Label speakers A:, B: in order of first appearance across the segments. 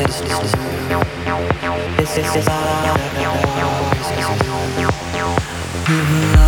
A: This is this is all I've ever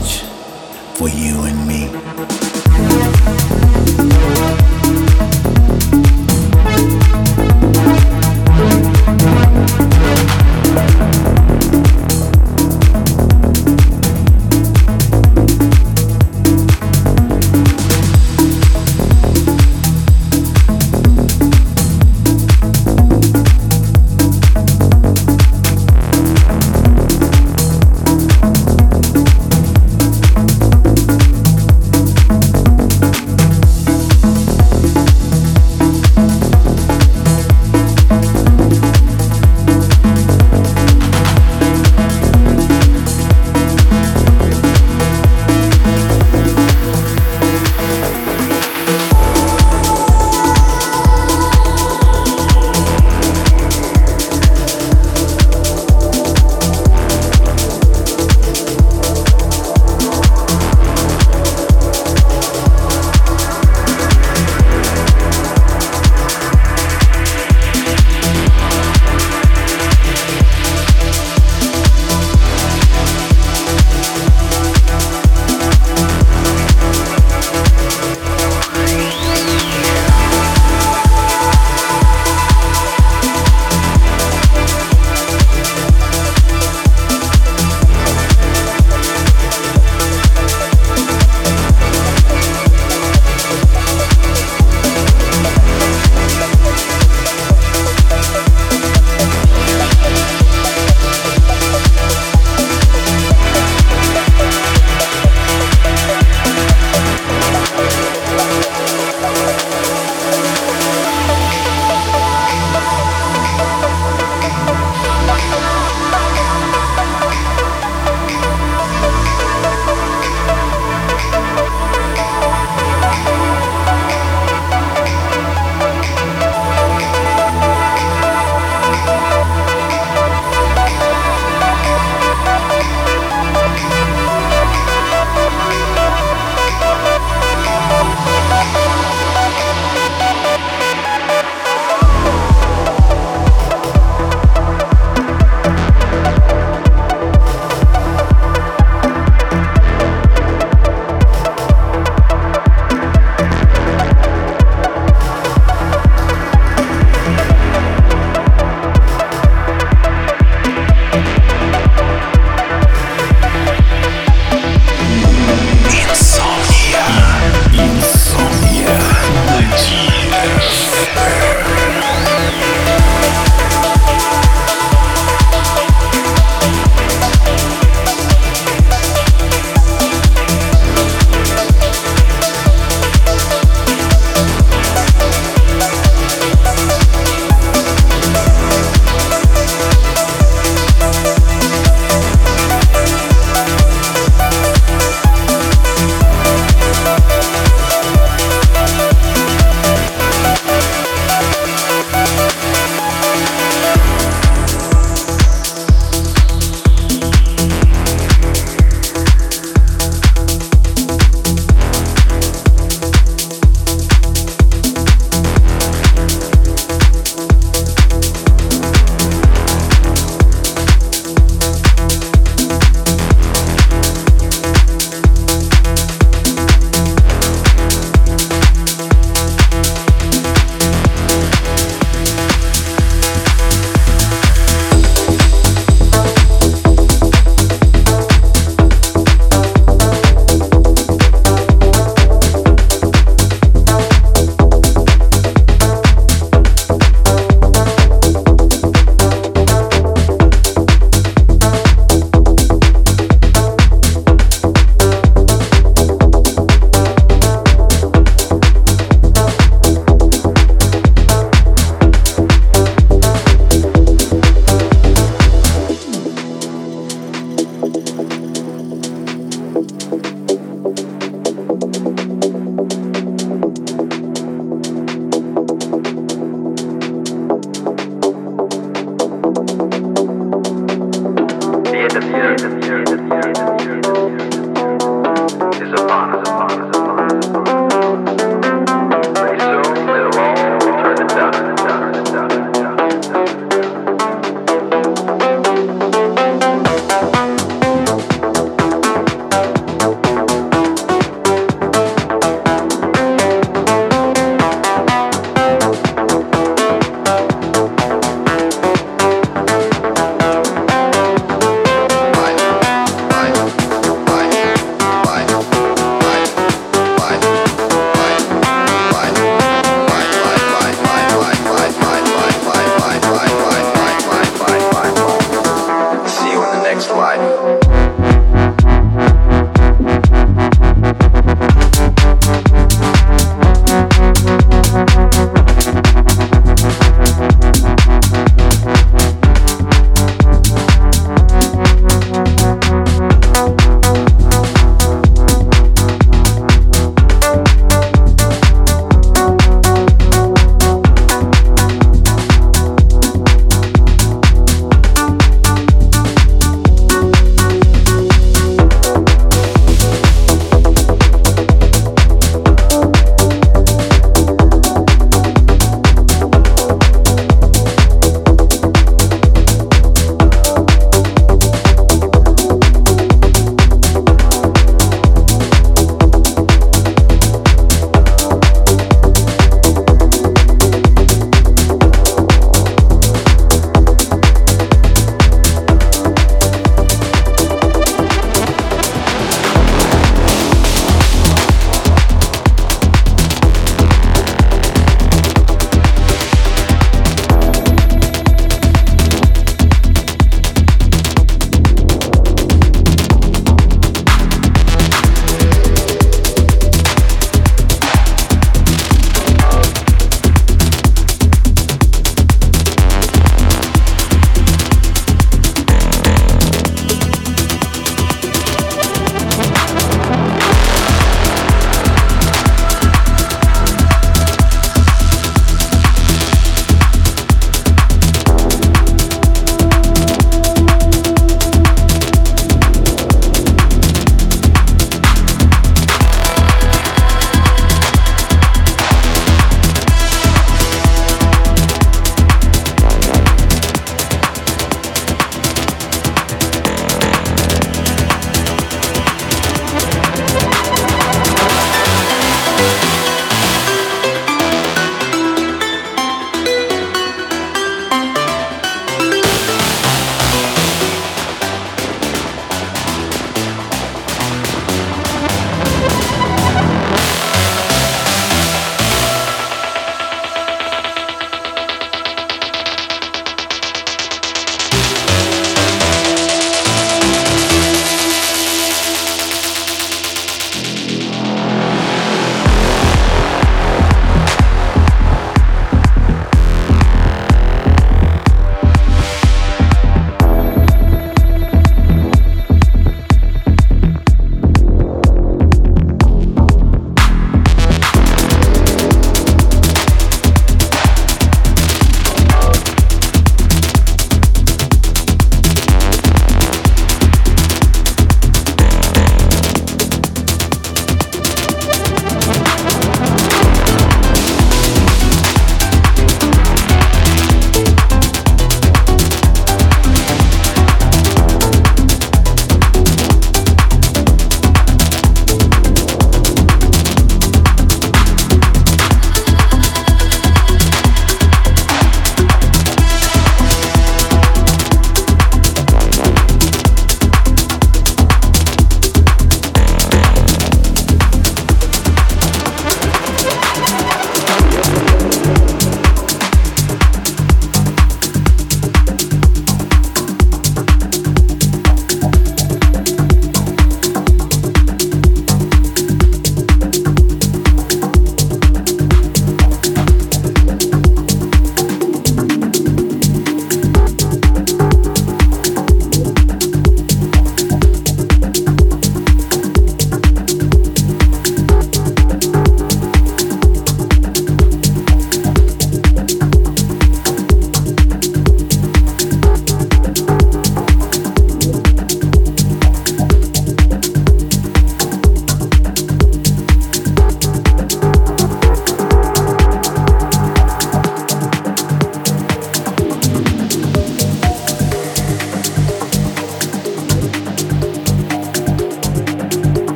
A: change for you and me.